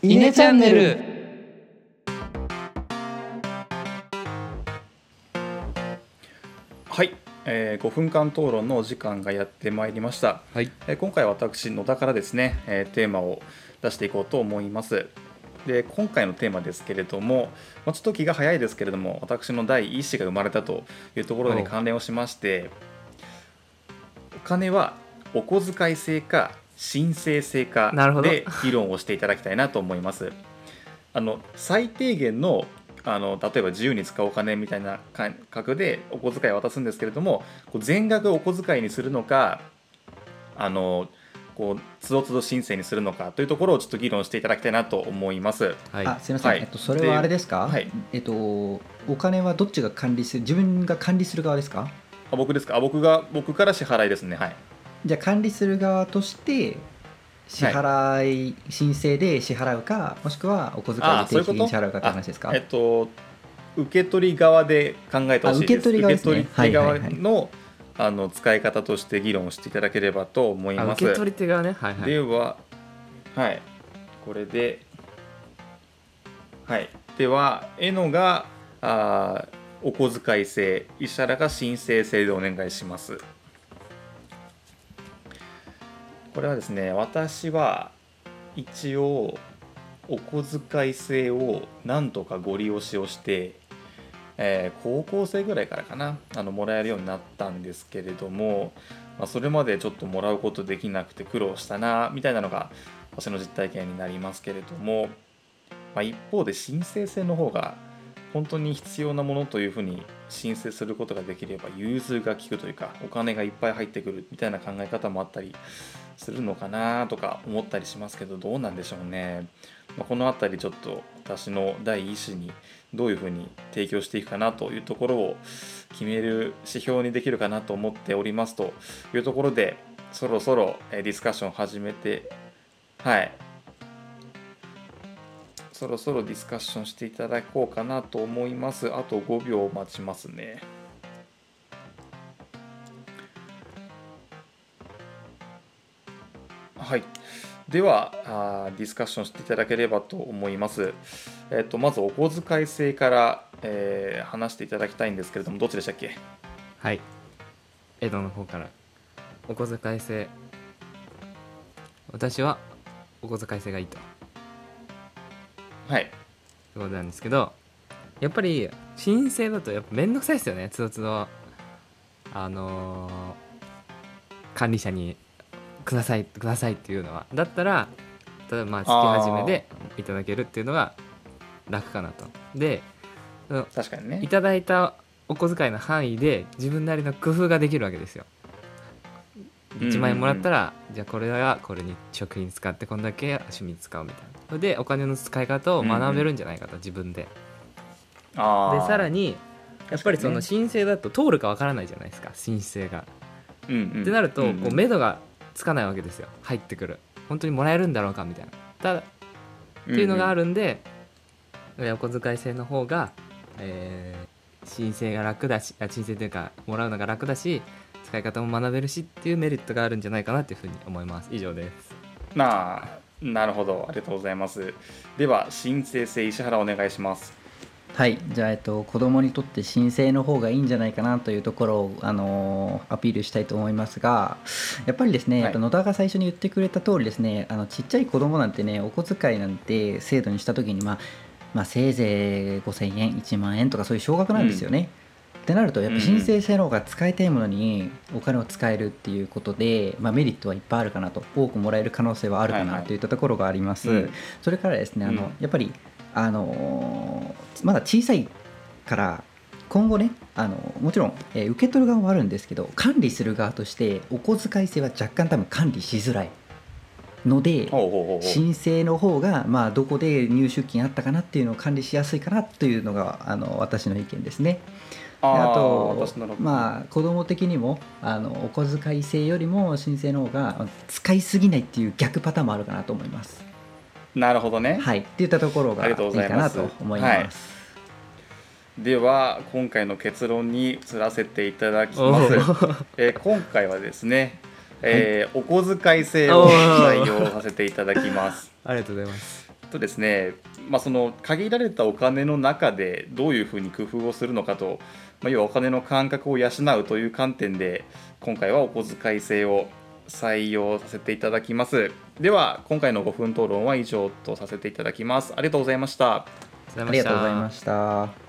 イネチャンネル。はい、えー、5分間討論のお時間がやってまいりました、はい。えー今回私野田からですね、えーテーマを出していこうと思います。で今回のテーマですけれども、まあ、ちょっと気が早いですけれども私の第一子が生まれたというところに関連をしましてお金はお小遣い制か申請制かなるほど。で議論をしていただきたいなと思います。あの最低限のあの例えば自由に使うお金みたいな感覚でお小遣いを渡すんですけれどもこう全額お小遣いにするのかあのこうつどつど申請にするのかというところをちょっと議論していただきたいなと思います。はい。あすみません、はい。えっと、それはあれですか、はい。えっと、お金はどっちが管理する自分が管理する側ですか？あ僕ですか？あ僕が僕から支払いですね。はい。じゃあ管理する側として支払い、申請で支払うかもしくはお小遣いあで定期的に支払うかって話ですか？えっと受け取り側で考えてほしいです。あ受け取り側ですね。受け取り手側はいはいのあの使い方として議論をしていただければと思います。あ受け取り手がね。はいはい。では、はい、これで、はい、では、えのがあーお小遣い制、石原が申請制でお願いします。これはですね、私は一応、お小遣い制をなんとかご利用しをして、えー高校生ぐらいからかなあのもらえるようになったんですけれども、まあ、それまでちょっともらうことできなくて苦労したなみたいなのが私の実体験になりますけれども、まあ、一方で申請制の方が本当に必要なものというふうに申請することができれば融通が利くというかお金がいっぱい入ってくるみたいな考え方もあったりするのかなとか思ったりしますけどどうなんでしょうね。まあこの辺りちょっと私の第一子にどういうふうに提供していくかなというところを決める指標にできるかなと思っておりますというところでそろそろディスカッション始めてはいそろそろディスカッションしていただこうかなと思います。あと5秒待ちますね。はい。ではあディスカッションしていただければと思います。えっとまずお小遣い制から、えー話していただきたいんですけれどもどっちでしたっけ？はい。江戸の方から。お小遣い制。私はお小遣い制がいいと。はい。いうことなんですけどやっぱり申請だとやっぱ面倒くさいですよね。つどつどあのー管理者にくださいくださいっていうのは。だったら例えばまあ月始めでいただけるっていうのが楽かなと。で確かにね。いただいたお小遣いの範囲で自分なりの工夫ができるわけですよ。1万円もらったら、じゃあこれはこれに食費に使ってこんだけ趣味に使うみたいなそれでお金の使い方を学べるんじゃないかと、自分で。あー。でさらにやっぱりその申請だと通るかわからないじゃないですか申請が、うんうん。ってなると、うんうん。こう目処がつかないわけですよ。入ってくる。本当にもらえるんだろうかみたいな。ただっていうのがあるんで、お小遣い制の方が、えー申請が楽だしあ申請というかもらうのが楽だし使い方も学べるしっていうメリットがあるんじゃないかなっていうふうに思います。以上です。なあなるほど。ありがとうございます。では申請制石原お願いします。はい。じゃあ、えっと、子供にとって申請の方がいいんじゃないかなというところを、あのーアピールしたいと思いますがやっぱりですね、はい。やっぱ野田が最初に言ってくれた通りですねあのちっちゃい子供なんてねお小遣いなんて制度にした時に、まあ、まあせいぜい5000円1万円とかそういう少額なんですよね。ってなるとやっぱ申請制の方が使いたいものにお金を使えるっていうことで、まあ、メリットはいっぱいあるかなと多くもらえる可能性はあるかはいはない。といったところがあります。うん。それからですねあの、うん。やっぱりあのーまだ小さいから今後ねあのもちろん、えー受け取る側もあるんですけど管理する側としてお小遣い制は若干多分管理しづらいので申請の方がまあどこで入出金あったかなっていうのを管理しやすいかなというのがあの私の意見ですね。でああとまあ子供的にもあのお小遣い制よりも申請の方が使いすぎないっていう逆パターンもあるかなと思います。なるほどね、はい、っていったところがいいかます。なと思います。では今回の結論に移らせていただきおます、ー。えー今回はですね、えーお小遣い制を採用させていただきます。ありがとうございます。とですね、まあ、その限られたお金の中でどういうふうに工夫をするのかと、まあ、要はお金の感覚を養うという観点で今回はお小遣い制を採用させていただきます。では今回の5分討論は以上とさせていただきます。ありがとうございました。ありがとうございました。